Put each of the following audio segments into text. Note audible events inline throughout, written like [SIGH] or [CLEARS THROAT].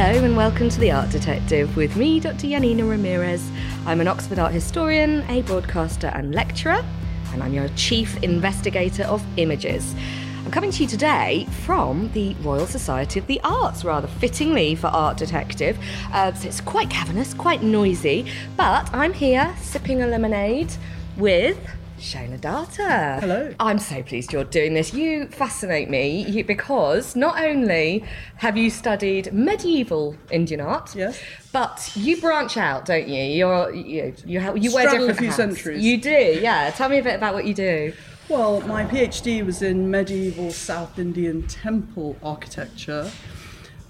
Hello and welcome to The Art Detective with me, Dr. Janina Ramirez. I'm an Oxford art historian, a broadcaster and lecturer, and I'm your chief investigator of images. I'm coming to you today from the Royal Society of the Arts, rather fittingly for Art Detective. Uh, so it's quite cavernous, quite noisy, but I'm here sipping a lemonade with Sona Datta. Hello. I'm so pleased you're doing this. You fascinate me because not only have you studied medieval Indian art, Yes. but you branch out, don't you? You're you you, have, you wear Straddle a few hats. centuries. You do, yeah. Tell me a bit about what you do. Well, my PhD was in medieval South Indian temple architecture.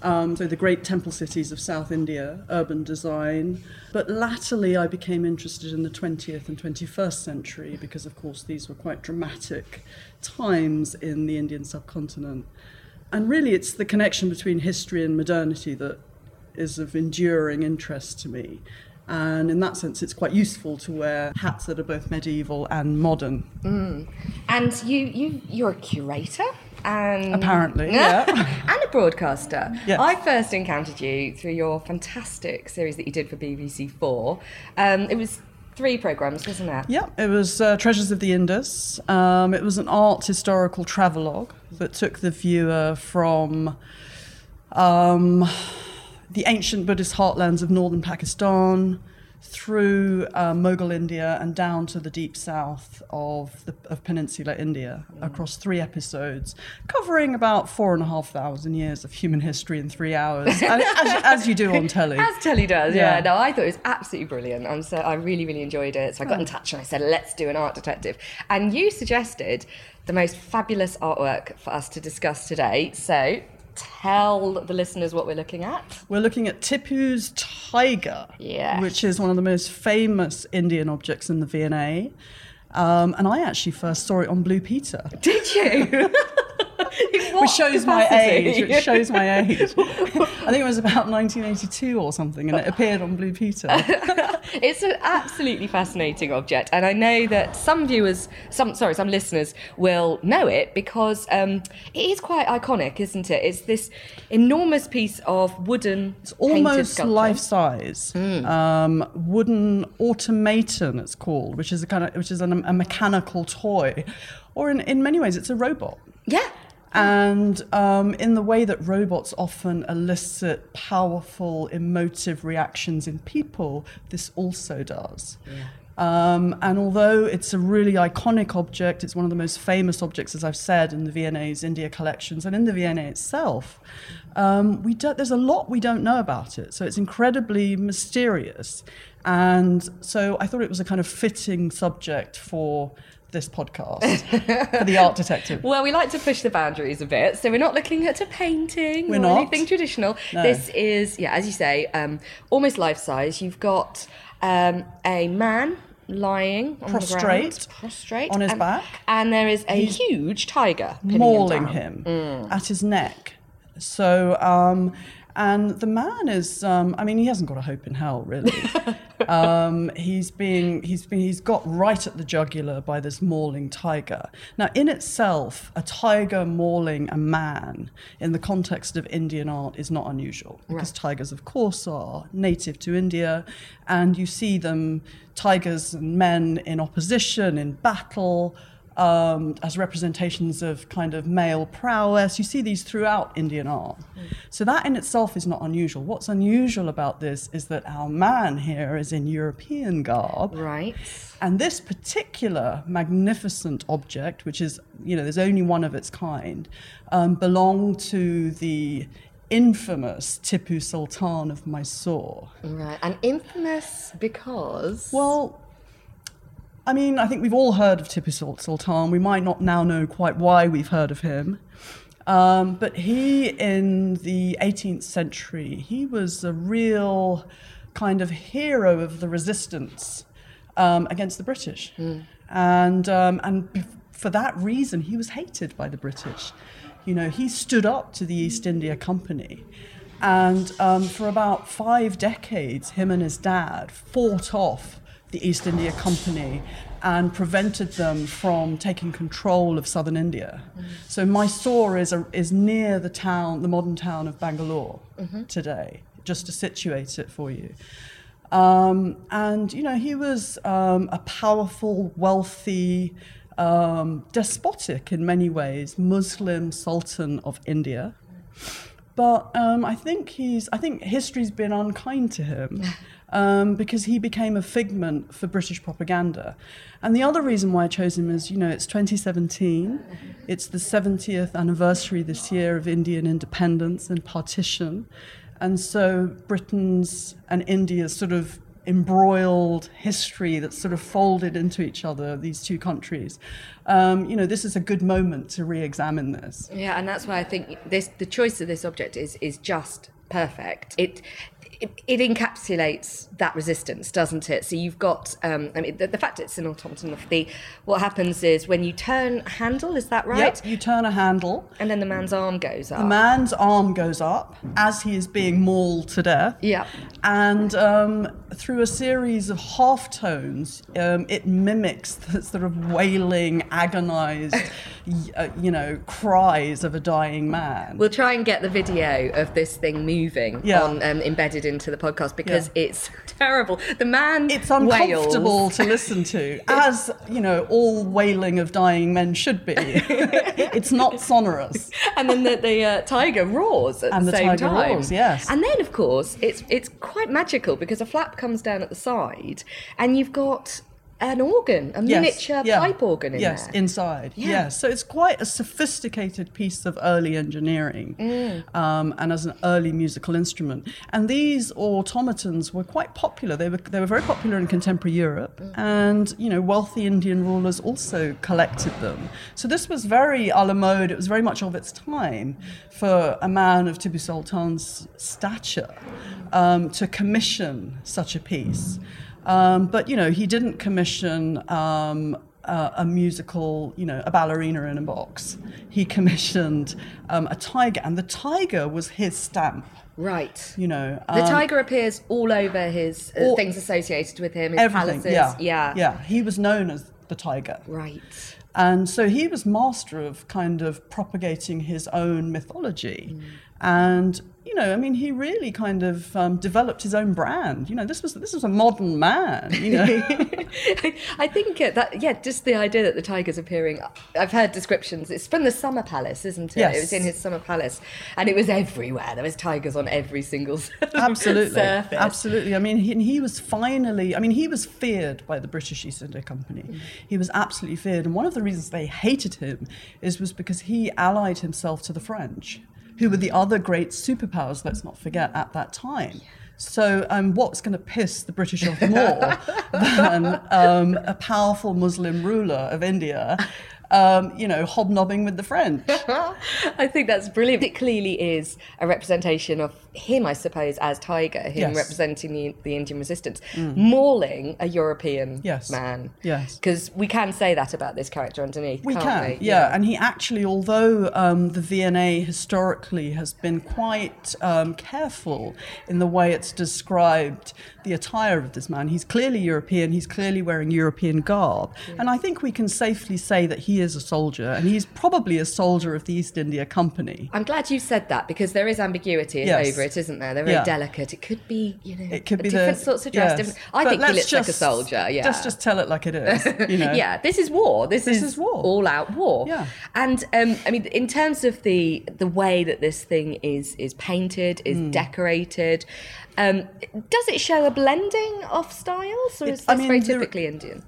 Um, so the great temple cities of South India, urban design. But latterly, I became interested in the 20th and 21st century because, of course, these were quite dramatic times in the Indian subcontinent. And really, it's the connection between history and modernity that is of enduring interest to me. And in that sense, it's quite useful to wear hats that are both medieval and modern. And you you you're a curator and Apparently, [LAUGHS] yeah. and a broadcaster. Yes. I first encountered you through your fantastic series that you did for BBC Four. Um, it was three programs, wasn't it? Yeah, it was uh, Treasures of the Indus. Um, it was an art historical travelogue that took the viewer from um, the ancient Buddhist heartlands of northern Pakistan through uh, Mughal India and down to the deep south of, the, of peninsular India across three episodes, covering about four and a half thousand years of human history in three hours, [LAUGHS] as, as, as you do on telly. As Telly does, yeah. Yeah. No, I thought it was absolutely brilliant. I'm so I really, really enjoyed it. So I got in touch and I said, let's do an art detective. And you suggested the most fabulous artwork for us to discuss today. So tell the listeners what we're looking at. We're looking at Tipu's tiger, Yes. which is one of the most famous Indian objects in the V&A. Um, and I actually first saw it on Blue Peter, Did you? [LAUGHS] which shows my age. Which shows my [LAUGHS] age. I think it was about 1982 or something, and it appeared on Blue Peter. [LAUGHS] it's an absolutely fascinating object, and I know that some viewers, some sorry, some listeners will know it because um, it is quite iconic, isn't it? It's this enormous piece of wooden, It's almost life size. Um, wooden automaton, it's called, which is a kind of which is an, a mechanical toy, or in, in many ways, it's a robot. Yeah. And um, in the way that robots often elicit powerful emotive reactions in people, this also does. Um, and although it's a really iconic object, it's one of the most famous objects, as I've said, in the V&A's India collections and in the V&A itself. Um, we don't, there's a lot we don't know about it, so it's incredibly mysterious. And so I thought it was a kind of fitting subject for this podcast, for the art detective. [LAUGHS] Well, we like to push the boundaries a bit, so we're not looking at a painting We're or not. anything traditional. No. This is, yeah, as you say, um, almost life size. You've got um, a man lying on the Prostrate. ground, prostrate On his and, back. and there is a huge tiger mauling him. him, at his neck. So, um, And the man is, um, I mean, he hasn't got a hope in hell, really. [LAUGHS] um, he's being, he's been, he's got right at the jugular by this mauling tiger. Now, in itself, a tiger mauling a man in the context of Indian art is not unusual because tigers, of course, are native to India, and you see them, tigers and men in opposition, in battle um, as representations of kind of male prowess. You see these throughout Indian art. So that in itself is not unusual. What's unusual about this is that our man here is in European garb. Right. And this particular magnificent object, which is, you know, there's only one of its kind, um, belonged to the infamous Tipu Sultan of Mysore. Right. And infamous because. Well, I mean, I think we've all heard of Tipu Sultan. We might not now know quite why we've heard of him. Um, but he, in the 18th century, he was a real kind of hero of the resistance um, against the British. And, um, and for that reason, he was hated by the British. You know, he stood up to the East India Company. And um, for about five decades, him and his dad fought off the East India Company and prevented them from taking control of southern India. So Mysore is, a, is near the town, the modern town of Bangalore today, just to situate it for you. Um, and, you know, he was um, a powerful, wealthy, um, despotic in many ways Muslim Sultan of India. But um, I think he's. I think history's been unkind to him um, because he became a figment for British propaganda. And the other reason why I chose him is, you know, it's 2017. It's the 70th anniversary this year of Indian independence and partition, and so Britain's and India's sort of embroiled history that's sort of folded into each other, these two countries. Um, you know, this is a good moment to re-examine this. Yeah, and that's why I think this the choice of this object is is just perfect. It it, it encapsulates that resistance, doesn't it? So you've got, um, I mean, the, the fact it's an automaton of the, what happens is when you turn a handle, is that right? Yep, you turn a handle. And then the man's arm goes up. The man's arm goes up as he is being mauled to death. Yeah. And um, through a series of half tones, um, it mimics the sort of wailing, agonized, [LAUGHS] uh, you know, cries of a dying man. We'll try and get the video of this thing moving Yeah. on um, embedded into the podcast because Yeah. it's [LAUGHS] terrible. The man it's uncomfortable wails. to [LAUGHS] listen to, as you know, all wailing of dying men should be. it's not sonorous. and then the, the uh, tiger roars at And the, the same tiger time. roars, yes. And then, of course, it's it's quite magical because a flap comes down at the side, and you've got an organ, a Yes, miniature yeah. pipe organ in yes, there. inside. Yeah. Yes, so it's quite a sophisticated piece of early engineering, Mm. um, and as an early musical instrument. And these automatons were quite popular. They were they were very popular in contemporary Europe, Mm. and you know wealthy Indian rulers also collected them. So this was very a la mode. It was very much of its time for a man of Tipu Sultan's stature um, to commission such a piece. Um, but you know, he didn't commission um, uh, a musical, you know, a ballerina in a box. He [LAUGHS] commissioned um, a tiger, and the tiger was his stamp. Right. You know, The um, tiger appears all over his uh, all- things associated with him, his everything. palaces. Yeah, yeah. yeah. He was known as the tiger. Right. And so he was master of kind of propagating his own mythology. And, you know, I mean, he really kind of um, developed his own brand. You know, this was this was a modern man, you know. [LAUGHS] I think uh, that yeah, just the idea that the tiger's appearing. I've heard descriptions. It's from the summer palace, isn't it? Yes. It was in his summer palace, and it was everywhere. There was tigers on every single [LAUGHS] Absolutely, surface. absolutely. I mean, he, he was finally. I mean, he was feared by the British East India Company. Mm. He was absolutely feared, and one of the reasons they hated him is was because he allied himself to the French, who were the other great superpowers. Let's not forget at that time. So, um, what's going to piss the British off [LAUGHS] more than um, a powerful Muslim ruler of India? [LAUGHS] um, you know, hobnobbing with the French. [LAUGHS] I think that's brilliant. It clearly is a representation of him, I suppose, as Tiger, him Yes. Mm. representing the, the Indian resistance, mauling a European Yes. man. Yes. Because we can say that about this character underneath. We can, we? yeah. And he actually, although um, the V&A historically has been quite um, careful in the way it's described the attire of this man, he's clearly European, he's clearly wearing European garb. And I think we can safely say that he is a soldier, and he's probably a soldier of the East India Company. I'm glad you said that because there is ambiguity Yes. over it, isn't there? They're very Yeah. delicate. It could be, you know, It could be different the sorts of dress. yes. Different. I But think he let's looks like a soldier. Yeah, Just just tell it like it is. [LAUGHS] You know. yeah, this is war. This, This is, is war. all out war. Yeah. And um, I mean, in terms of the the way that this thing is is painted, is Hmm. decorated, um, does it show a blending of styles, or It- is this I mean, very there- typically Indian?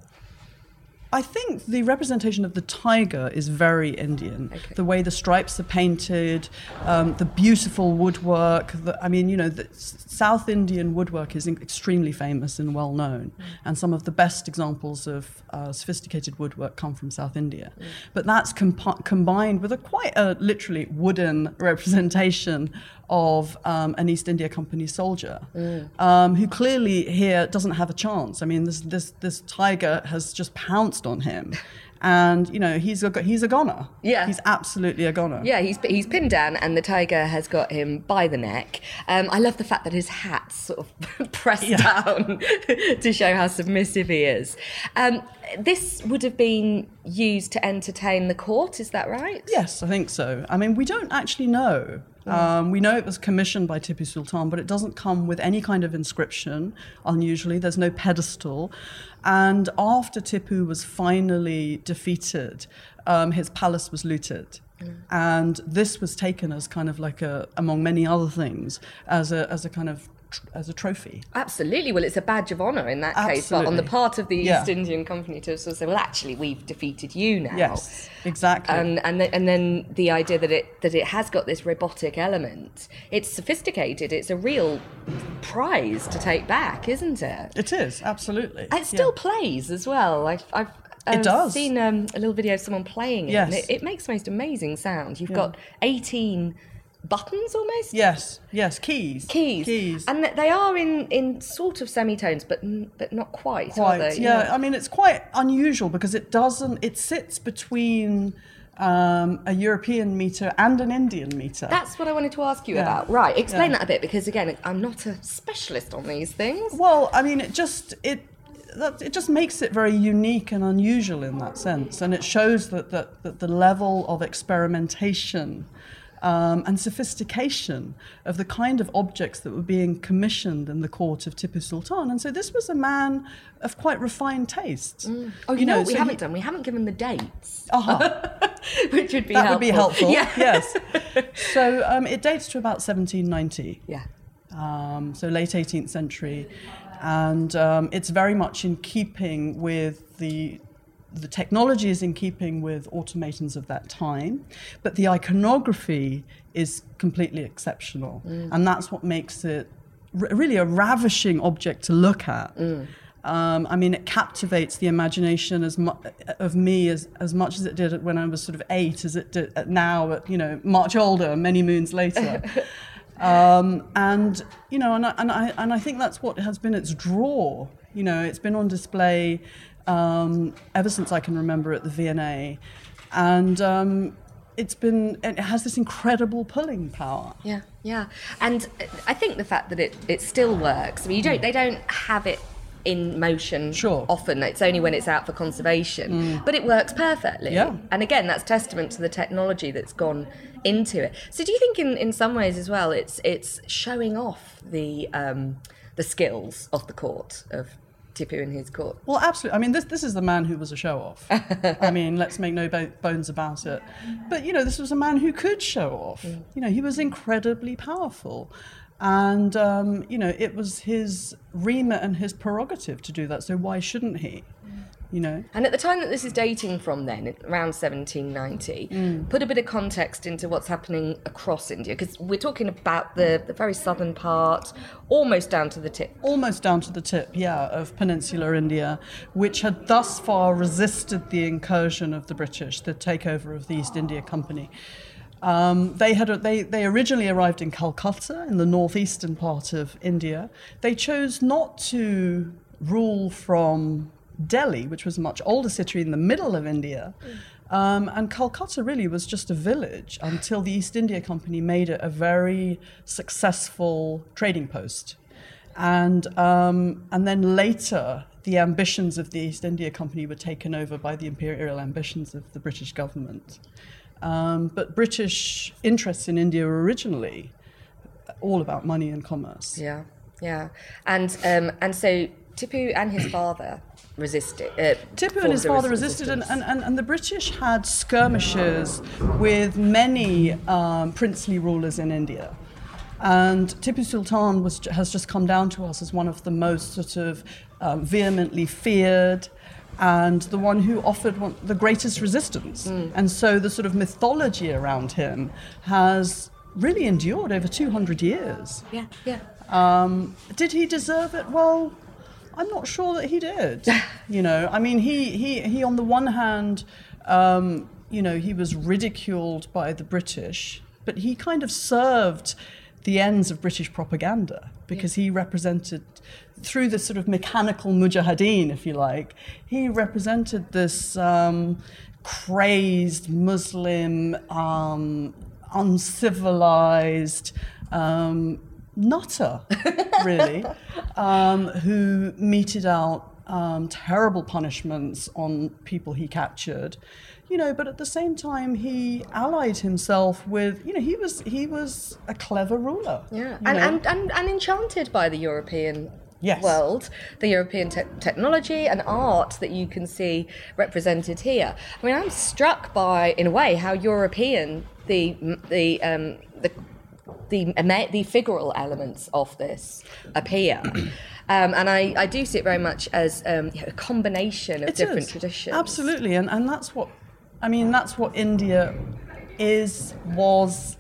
I think the representation of the tiger is very Indian. The way the stripes are painted, um, the beautiful woodwork. The, I mean, you know, the South Indian woodwork is extremely famous and well known, and some of the best examples of uh, sophisticated woodwork come from South India. But that's combined with a quite a literally wooden [LAUGHS] representation of um, an East India Company soldier, um, who clearly here doesn't have a chance. I mean, this this this tiger has just pounced on him, and you know he's a he's a goner. Yeah. he's absolutely a goner. Yeah, he's he's pinned down, and the tiger has got him by the neck. Um, I love the fact that his hat's sort of [LAUGHS] pressed Yeah. down [LAUGHS] to show how submissive he is. Um, this would have been used to entertain the court, is that right? Yes, I think so. I mean, we don't actually know. Um, we know it was commissioned by Tipu Sultan, but it doesn't come with any kind of inscription, unusually. There's no pedestal. And after Tipu was finally defeated, um, his palace was looted. And this was taken as kind of like a, among many other things, as a, as a kind of, as a trophy. Absolutely. Well, it's a badge of honour in that case, but on the part of the Yeah. East Indian Company to sort of say, well, actually, we've defeated you now. Yes, exactly. And and then, and then the idea that it that it has got this robotic element. It's sophisticated. It's a real prize to take back, isn't it? it is, absolutely. It still Yeah. plays as well. I've, I've It um, does. seen um, a little video of someone playing it, and Yes. it, it makes the most amazing sound. You've got 18 buttons almost. Yes, yes, keys. Keys. Keys. and they are in, in sort of semitones, but but not quite. are quite. they? Yeah, I mean it's quite unusual because it doesn't. It sits between um, a European meter and an Indian meter. That's what I wanted to ask you Yeah. about. Right, explain Yeah. that a bit because again, I'm not a specialist on these things. well, I mean it just it. That, it just makes it very unique and unusual in that sense, and it shows that that, that the level of experimentation um, and sophistication of the kind of objects that were being commissioned in the court of Tipu Sultan. And so this was a man of quite refined tastes. Oh, you, know, what we so haven't he- done. We haven't given the dates, [LAUGHS] Uh-huh. [LAUGHS] which would be that helpful. would be helpful. Yeah. Yes. [LAUGHS] So um, it dates to about 1790. Yeah. Um, so late 18th century, and um, it's very much in keeping with the the technology is in keeping with automatons of that time, but the iconography is completely exceptional, and that's what makes it r- really a ravishing object to look at. Um, I mean, it captivates the imagination as mu- of me as, as much as it did when I was sort of eight, as it did now, at, you know, much older, many moons later. [LAUGHS] um, and you know, and I, and I and I think that's what has been its draw. You know, it's been on display um, ever since I can remember at the V&A, and um, it's been it has this incredible pulling power. Yeah, yeah, and I think the fact that it, it still works. I mean, you don't they don't have it in motion Sure. often. It's only when it's out for conservation, Mm. but it works perfectly. Yeah. and again, that's testament to the technology that's gone into it. So, do you think in, in some ways as well, it's it's showing off the um, the skills of the court of Tipu in his court? Well, absolutely. I mean, this this is the man who was a show off. [LAUGHS] I mean, let's make no bo- bones about it. But you know, this was a man who could show off. You know, he was incredibly powerful, and um, you know, it was his remit and his prerogative to do that. So why shouldn't he? You know. And at the time that this is dating from, then around 1790, put a bit of context into what's happening across India because we're talking about the, the very southern part, almost down to the tip. almost down to the tip, yeah, of peninsular India, which had thus far resisted the incursion of the British, the takeover of the East India Company. Um, they had they they originally arrived in Calcutta in the northeastern part of India. They chose not to rule from Delhi, which was a much older city in the middle of India. Um, and Calcutta really was just a village until the East India Company made it a very successful trading post. And, um, and then later, the ambitions of the East India Company were taken over by the imperial ambitions of the British government. Um, but British interests in India were originally all about money and commerce. Yeah, yeah. And, um, and so Tipu and his father resisted. Uh, Tipu and his father resisted, and, and, and, the British had skirmishes with many um, princely rulers in India. And Tipu Sultan was, has just come down to us as one of the most sort of um, vehemently feared and the one who offered one, the greatest resistance. And so the sort of mythology around him has really endured over 200 years. Yeah, yeah. Um, did he deserve it? Well, I'm not sure that he did. you know, I mean, he he he on the one hand, um, you know, he was ridiculed by the British, but he kind of served the ends of British propaganda because he represented through the sort of mechanical mujahideen, if you like, he represented this um, crazed Muslim, um, uncivilized. Um, nutter, [LAUGHS] really, um, who meted out um, terrible punishments on people he captured. You know, but at the same time, he allied himself with. You know, he was he was a clever ruler. Yeah, and, and, and, and enchanted by the European Yes. world, the European te- technology and art that you can see represented here. I mean, I'm struck by, in a way, how European the the um, the the, the figural elements of this appear. [CLEARS THROAT] Um, and I, I do see it very much as um, a combination of It different is. traditions. Absolutely, and and that's what I mean. That's what India is, was,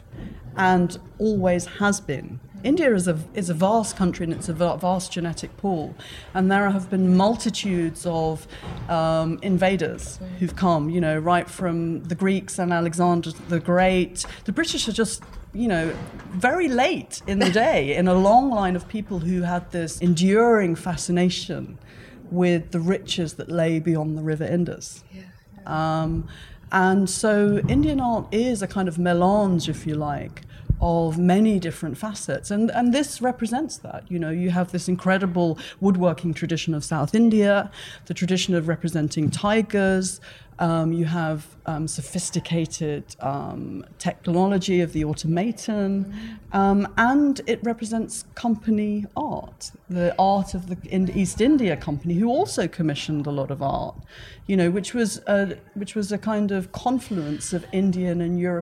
and always has been. India is a is a vast country and it's a vast genetic pool, and there have been multitudes of um, invaders who've come. You know, right from the Greeks and Alexander the Great. The British are just you know, very late in the [LAUGHS] day in a long line of people who had this enduring fascination with the riches that lay beyond the River Indus. Um, and so Indian art is a kind of melange, if you like, of many different facets. And, and this represents that. You know, you have this incredible woodworking tradition of South India, the tradition of representing tigers. Um, you have um, sophisticated um, technology of the automaton, um, and it represents company art, the art of the East India Company, who also commissioned a lot of art, you know, which was a, which was a kind of confluence of Indian and European.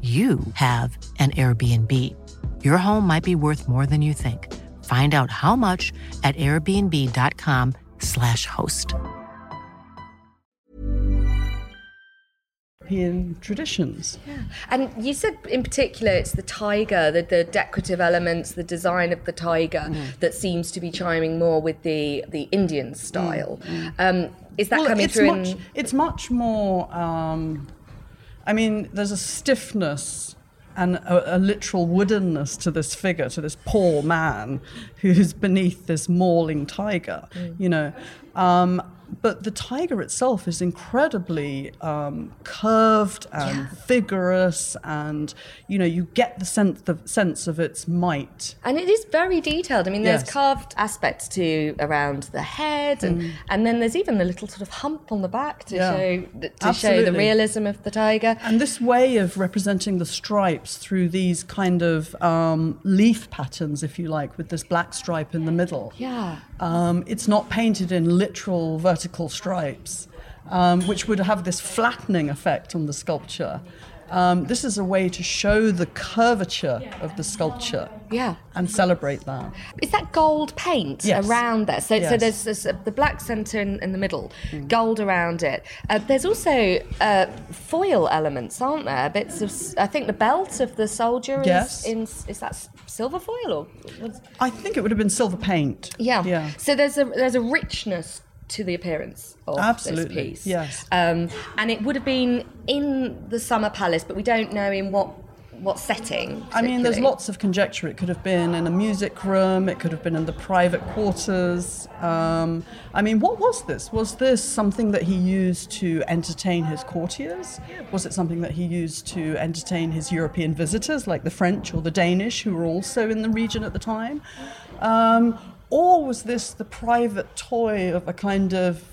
you have an Airbnb. Your home might be worth more than you think. Find out how much at airbnb.com/slash host. European traditions. Yeah. And you said in particular it's the tiger, the, the decorative elements, the design of the tiger Mm. that seems to be chiming more with the, the Indian style. Um, is that Mm. Well, coming it's through much, in It's much more. Um, I mean, there's a stiffness and a, a literal woodenness to this figure, to this poor man who's beneath this mauling tiger. Mm. You know. Um, but the tiger itself is incredibly um, curved and vigorous, and you know you get the sense of sense of its might. And it is very detailed. I mean, there's Yes. Mm. carved aspects to around the head, and, and then there's even the little sort of hump on the back to Yeah. show to show the realism of the tiger. And this way of representing the stripes through these kind of um, leaf patterns, if you like, with this black stripe in the middle. Yeah. Um, it's not painted in literal vertical stripes, um, which would have this flattening effect on the sculpture. Um, this is a way to show the curvature of the sculpture Yeah. and celebrate that. Is that gold paint Yes. around there? So, so there's, there's uh, the black centre in, in the middle, gold around it. Uh, there's also uh, foil elements, aren't there? Bits of, I think the belt of the soldier is Yes. in, is that silver foil or? I think it would have been silver paint. yeah. Yeah. So there's a there's a richness to the appearance of Absolutely, this piece. yes. Um, and it would have been in the summer palace, but we don't know in what what setting. I mean, there's lots of conjecture. It could have been in a music room. It could have been in the private quarters. Um, I mean, what was this? Was this something that he used to entertain his courtiers? Was it something that he used to entertain his European visitors, like the French or the Danish, who were also in the region at the time? Um, or was this the private toy of a kind of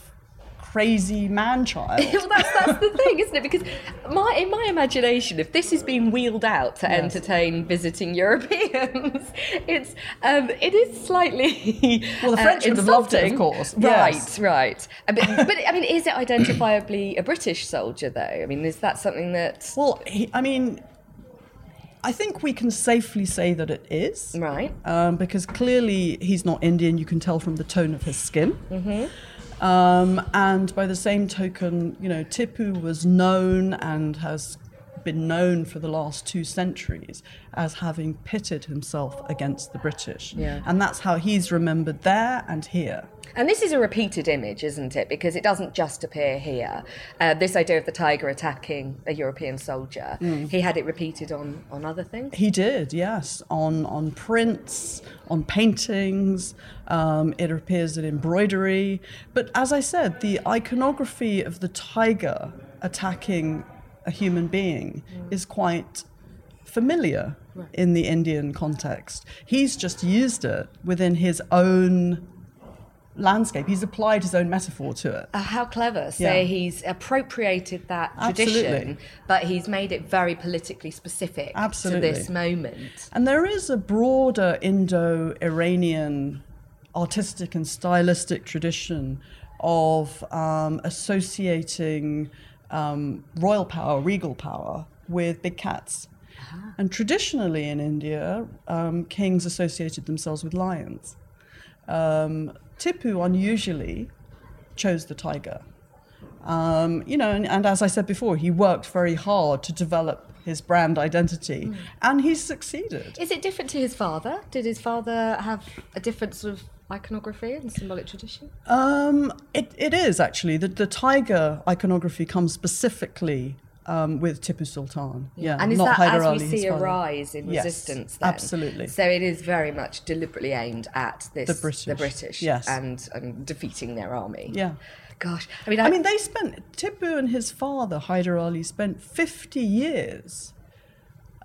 crazy man child? [LAUGHS] well, that's, that's the thing, isn't it? Because my, in my imagination, if this is being wheeled out to Yes. entertain visiting Europeans, [LAUGHS] it's um, it is slightly Well, the uh, French would have loved it, of course. Right, Yes. right. Uh, But, but I mean, is it identifiably a British soldier, though? I mean, is that something that Well, he, I mean, I think we can safely say that it is. right? Um, because clearly he's not Indian, you can tell from the tone of his skin. Mm-hmm. Um, and by the same token, you know, Tipu was known and has been known for the last two centuries as having pitted himself against the British. Yeah. And that's how he's remembered there and here. And this is a repeated image, isn't it? Because it doesn't just appear here. Uh, this idea of the tiger attacking a European soldier, Mm. he had it repeated on, on other things. He did, yes, on on prints, on paintings. Um, it appears in embroidery. But as I said, the iconography of the tiger attacking a human being is quite familiar in the Indian context. He's just used it within his own landscape. He's applied his own metaphor to it. Uh, how clever. So Yeah. he's appropriated that Absolutely. tradition, but he's made it very politically specific Absolutely. to this moment. And there is a broader Indo Iranian artistic and stylistic tradition of um, associating um, royal power, regal power, with big cats. And traditionally in India, um, kings associated themselves with lions. Um, Tipu unusually chose the tiger. Um, you know, and, and as I said before, he worked very hard to develop his brand identity, and he's succeeded. Is it different to his father? Did his father have a different sort of iconography and symbolic tradition? Um, it, it is actually. The, the tiger iconography comes specifically um, with Tipu Sultan. Yeah, and is not that Hyder as Ali, we see a rise in Yes, resistance? Then? absolutely. So it is very much deliberately aimed at this, The British, the British, yes. and, and defeating their army. Yeah. Gosh, I mean, I mean, they spent Tipu and his father Hyder Ali spent 50 years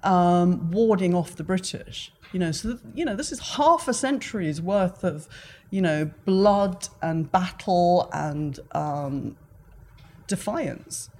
um, warding off the British. You know, so you know this is half a century's worth of, you know, blood and battle and um, defiance.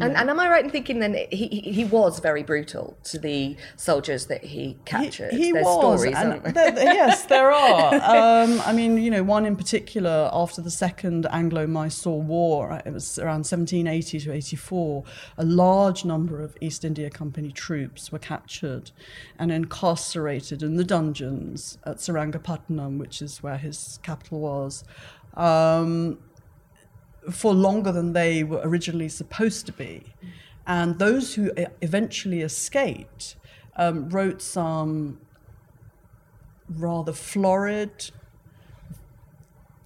And, and am I right in thinking then he, he was very brutal to the soldiers that he captured? He, he There's was. stories, and aren't there? there- yes, there [LAUGHS] are. Um, I mean, you know, one in particular after the Second Anglo-Mysore War, it was around 1780 to 84, a large number of East India Company troops were captured and incarcerated in the dungeons at Srirangapatnam, which is where his capital was. Um, for longer than they were originally supposed to be. And those who eventually escaped um, wrote some rather florid,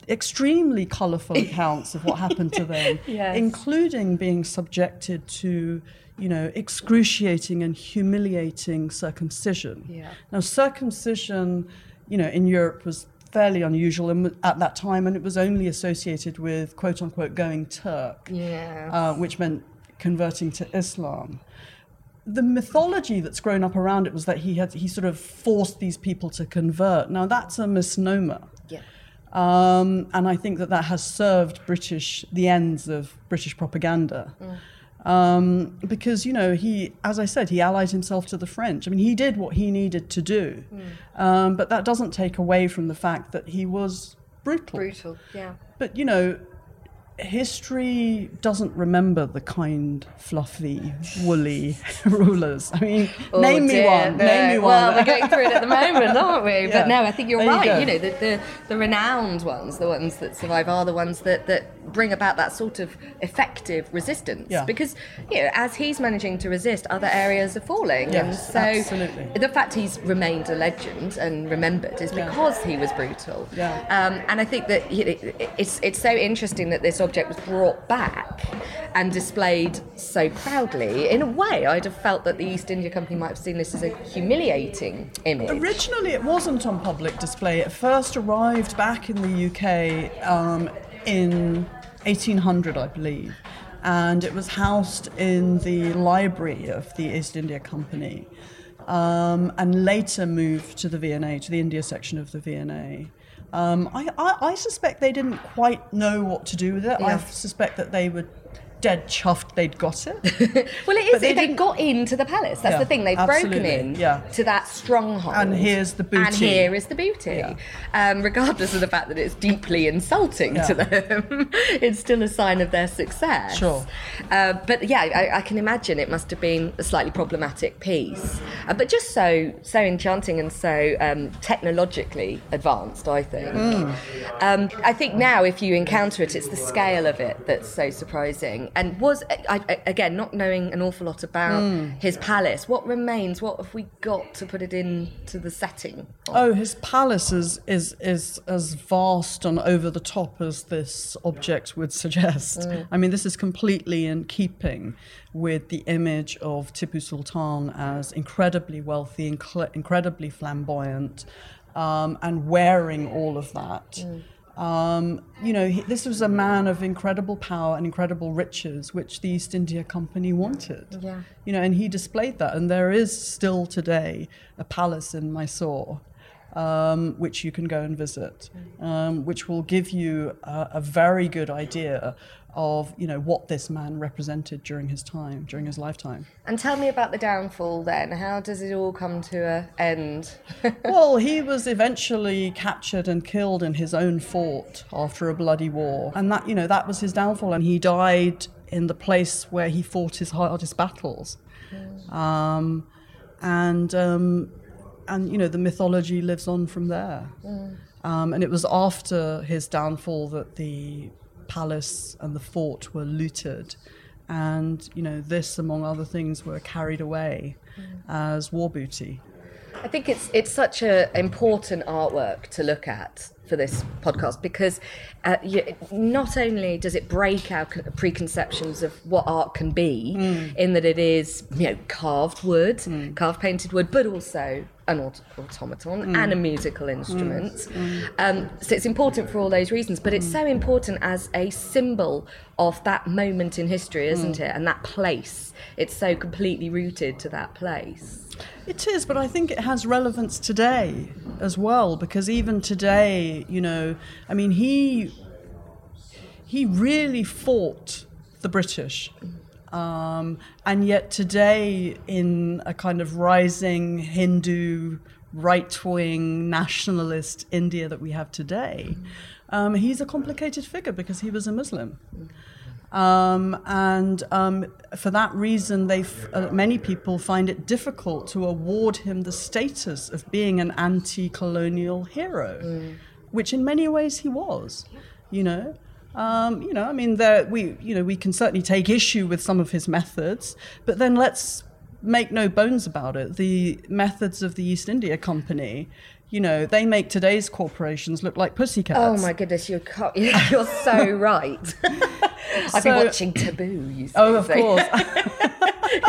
extremely colourful [LAUGHS] accounts of what happened to them, [LAUGHS] Yes. including being subjected to, you know, excruciating and humiliating circumcision. Yeah. Now, circumcision, you know, in Europe was fairly unusual and at that time, and it was only associated with quote unquote going Turk, Yeah. uh, which meant converting to Islam. The mythology that's grown up around it was that he had he sort of forced these people to convert. Now that's a misnomer. Yeah. Um, and I think that that has served British the ends of British propaganda. Um, because you know he, as I said, he allied himself to the French. I mean, he did what he needed to do, um, but that doesn't take away from the fact that he was brutal. Brutal. Yeah. But you know, history doesn't remember the kind, fluffy, woolly [LAUGHS] rulers. I mean, Oh, name me one. no. Name me one. Well, we're going through it at the moment, [LAUGHS] aren't we? Yeah. But no, I think you're There right. go. You, know, the, the the renowned ones, the ones that survive, are the ones that that bring about that sort of effective resistance. Yeah. Because you know, as he's managing to resist, other areas are falling, and Yes, so absolutely. the fact he's remained a legend and remembered is Yeah. because he was brutal. Yeah. Um, and I think that you know, it's it's so interesting that this object was brought back and displayed so proudly. In a way, I'd have felt that the East India Company might have seen this as a humiliating image. Originally, it wasn't on public display. It first arrived back in the UK um, in 1800, I believe, and it was housed in the library of the East India Company, um, and later moved to the V&A, to the India section of the V&A. Um, I, I, I suspect they didn't quite know what to do with it. I suspect that they were dead chuffed they'd got it. [LAUGHS] Well, it is. They, they got into the palace. That's Yeah, the thing. They've broken in yeah. to that stronghold. And here's the booty. And here is the booty. Yeah. Um, regardless of the fact that it's deeply [LAUGHS] insulting to them, [LAUGHS] it's still a sign of their success. Sure. Uh, but yeah, I, I can imagine it must have been a slightly problematic piece, uh, but just so so enchanting and so um, technologically advanced. I think. Hmm. Um, I think now, if you encounter it, it's the scale of it that's so surprising. And was I, I, again not knowing an awful lot about Hmm. his palace. What remains? What have we got to put it into the setting? Oh, his palace is, is, is as vast and over the top as this object would suggest. I mean, this is completely in keeping with the image of Tipu Sultan as incredibly wealthy, incre- incredibly flamboyant, um, and wearing all of that. Um, you know, he, this was a man of incredible power and incredible riches, which the East India Company wanted. Yeah. You know, and he displayed that. And there is still today a palace in Mysore, um, which you can go and visit, um, which will give you a, a very good idea of, you know, what this man represented during his time, during his lifetime. And tell me about the downfall. Then, how does it all come to an end? [LAUGHS] well, he was eventually captured and killed in his own fort after a bloody war. And that, you know, that was his downfall. And he died in the place where he fought his hardest battles. Um, and, um, and, you know, the mythology lives on from there. Um, and it was after his downfall that the palace and the fort were looted. And, you know, this, among other things, were carried away as war booty. I think it's it's such an important artwork to look at for this podcast because uh, you, not only does it break our con- preconceptions of what art can be, in that it is you know carved wood, carved painted wood, but also an aut- automaton mm. and a musical instrument. Mm. Mm. Um, so it's important for all those reasons, but it's so important as a symbol of that moment in history, isn't it? And that place. It's so completely rooted to that place. It is, but I think it has relevance today as well because even today, you know, I mean, he he really fought the British. Um, and yet today, in a kind of rising Hindu, right wing, nationalist India that we have today, um, he's a complicated figure because he was a Muslim. Um, and um, for that reason, they f- uh, many people find it difficult to award him the status of being an anti-colonial hero, which in many ways he was. You know, um, you know, I mean, there we, you know, we can certainly take issue with some of his methods, but then let's make no bones about it. The methods of the East India Company. You know, they make today's corporations look like pussycats. Oh my goodness, you're, [LAUGHS] you're so right. [LAUGHS] I've been watching Taboo. You see, Oh, of so- course. [LAUGHS]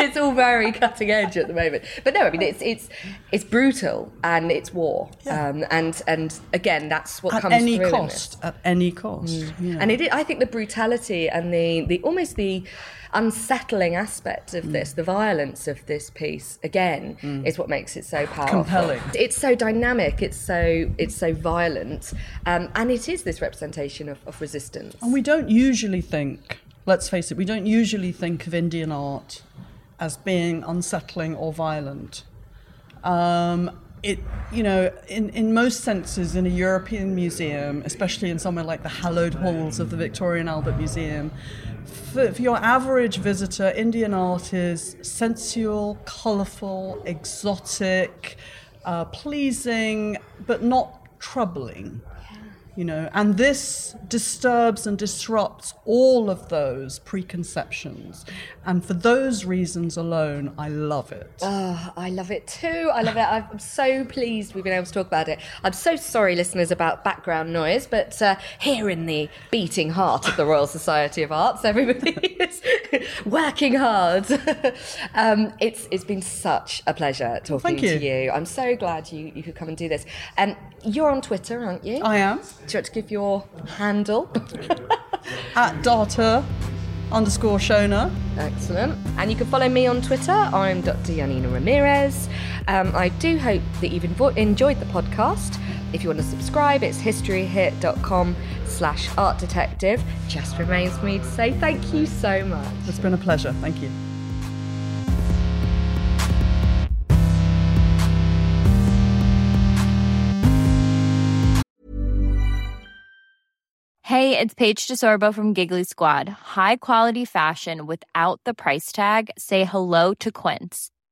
it's all very cutting edge at the moment. But no, I mean it's it's it's brutal and it's war. Yeah. Um, and and again, that's what at comes any through cost. At any cost. know. And it, I think the brutality and the, the almost the unsettling aspect Mm. of this, the violence of this piece, again, is what makes it so powerful. Compelling. It's so dynamic. It's so it's so violent, um, and it is this representation of, of resistance. And we don't usually think, let's face it, we don't usually think of Indian art as being unsettling or violent. Um, it, you know, in, in most senses, in a European museum, especially in somewhere like the hallowed halls of the Victoria and Albert Museum, for, for your average visitor, Indian art is sensual, colourful, exotic, uh, pleasing, but not troubling you know and this disturbs and disrupts all of those preconceptions and for those reasons alone i love it Oh, I love it too. I love it. I'm so pleased we've been able to talk about it. I'm so sorry, listeners, about background noise, but uh, here in the beating heart of the Royal Society of Arts, everybody [LAUGHS] is [LAUGHS] working hard. [LAUGHS] um, it's it's been such a pleasure talking thank to you. you. I'm so glad you, you could come and do this. Um, you're on Twitter, aren't you? i am Do you want to give your handle? [LAUGHS] at data underscore shona Excellent. And you can follow me on Twitter. I'm Dr. Janina Ramirez. Um, I do hope that you've envo- enjoyed the podcast. If you want to subscribe, it's historyhit.com slash art detective. Just remains for me to say thank you so much. it's been a pleasure thank you Hey, it's Paige DeSorbo from Giggly Squad. High quality fashion without the price tag. Say hello to Quince.